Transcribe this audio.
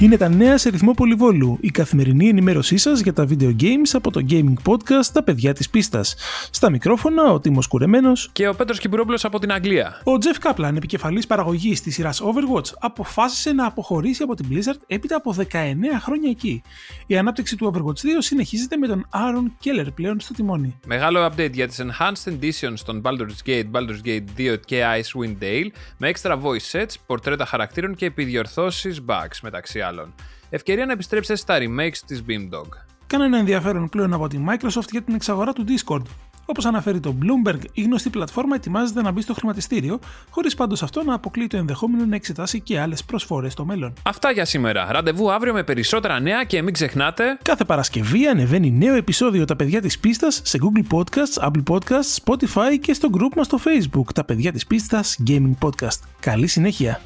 Είναι τα νέα σε ρυθμό πολυβόλου, η καθημερινή ενημέρωσή σας για τα video games από το gaming podcast Τα παιδιά της πίστας. Στα μικρόφωνα ο Τίμος Κουρεμένος και ο Πέτρος Κυπουρόπουλος από την Αγγλία. Ο Τζεφ Κάπλαν, επικεφαλής παραγωγής της σειράς Overwatch, αποφάσισε να αποχωρήσει από την Blizzard έπειτα από 19 χρόνια εκεί. Η ανάπτυξη του Overwatch 2 συνεχίζεται με τον Aaron Keller πλέον στο τιμόνι. Μεγάλο update για τις Enhanced Editions των Baldur's Gate, Baldur's Gate 2 και Icewind Dale με extra voice sets, πορτρέτα χαρακτήρων και επιδιορθώσεις bugs μεταξύ άλλων. Ευκαιρία να επιστρέψετε στα remakes της Beamdog. Κανένα ενδιαφέρον πλέον από τη Microsoft για την εξαγορά του Discord. Όπως αναφέρει το Bloomberg, η γνωστή πλατφόρμα ετοιμάζεται να μπει στο χρηματιστήριο, χωρίς πάντως αυτό να αποκλείει το ενδεχόμενο να εξετάσει και άλλες προσφορές στο μέλλον. Αυτά για σήμερα. Ραντεβού αύριο με περισσότερα νέα και μην ξεχνάτε. Κάθε Παρασκευή ανεβαίνει νέο επεισόδιο Τα παιδιά της πίστας σε Google Podcasts, Apple Podcasts, Spotify και στο group μας στο Facebook Τα παιδιά της πίστας Gaming Podcast. Καλή συνέχεια!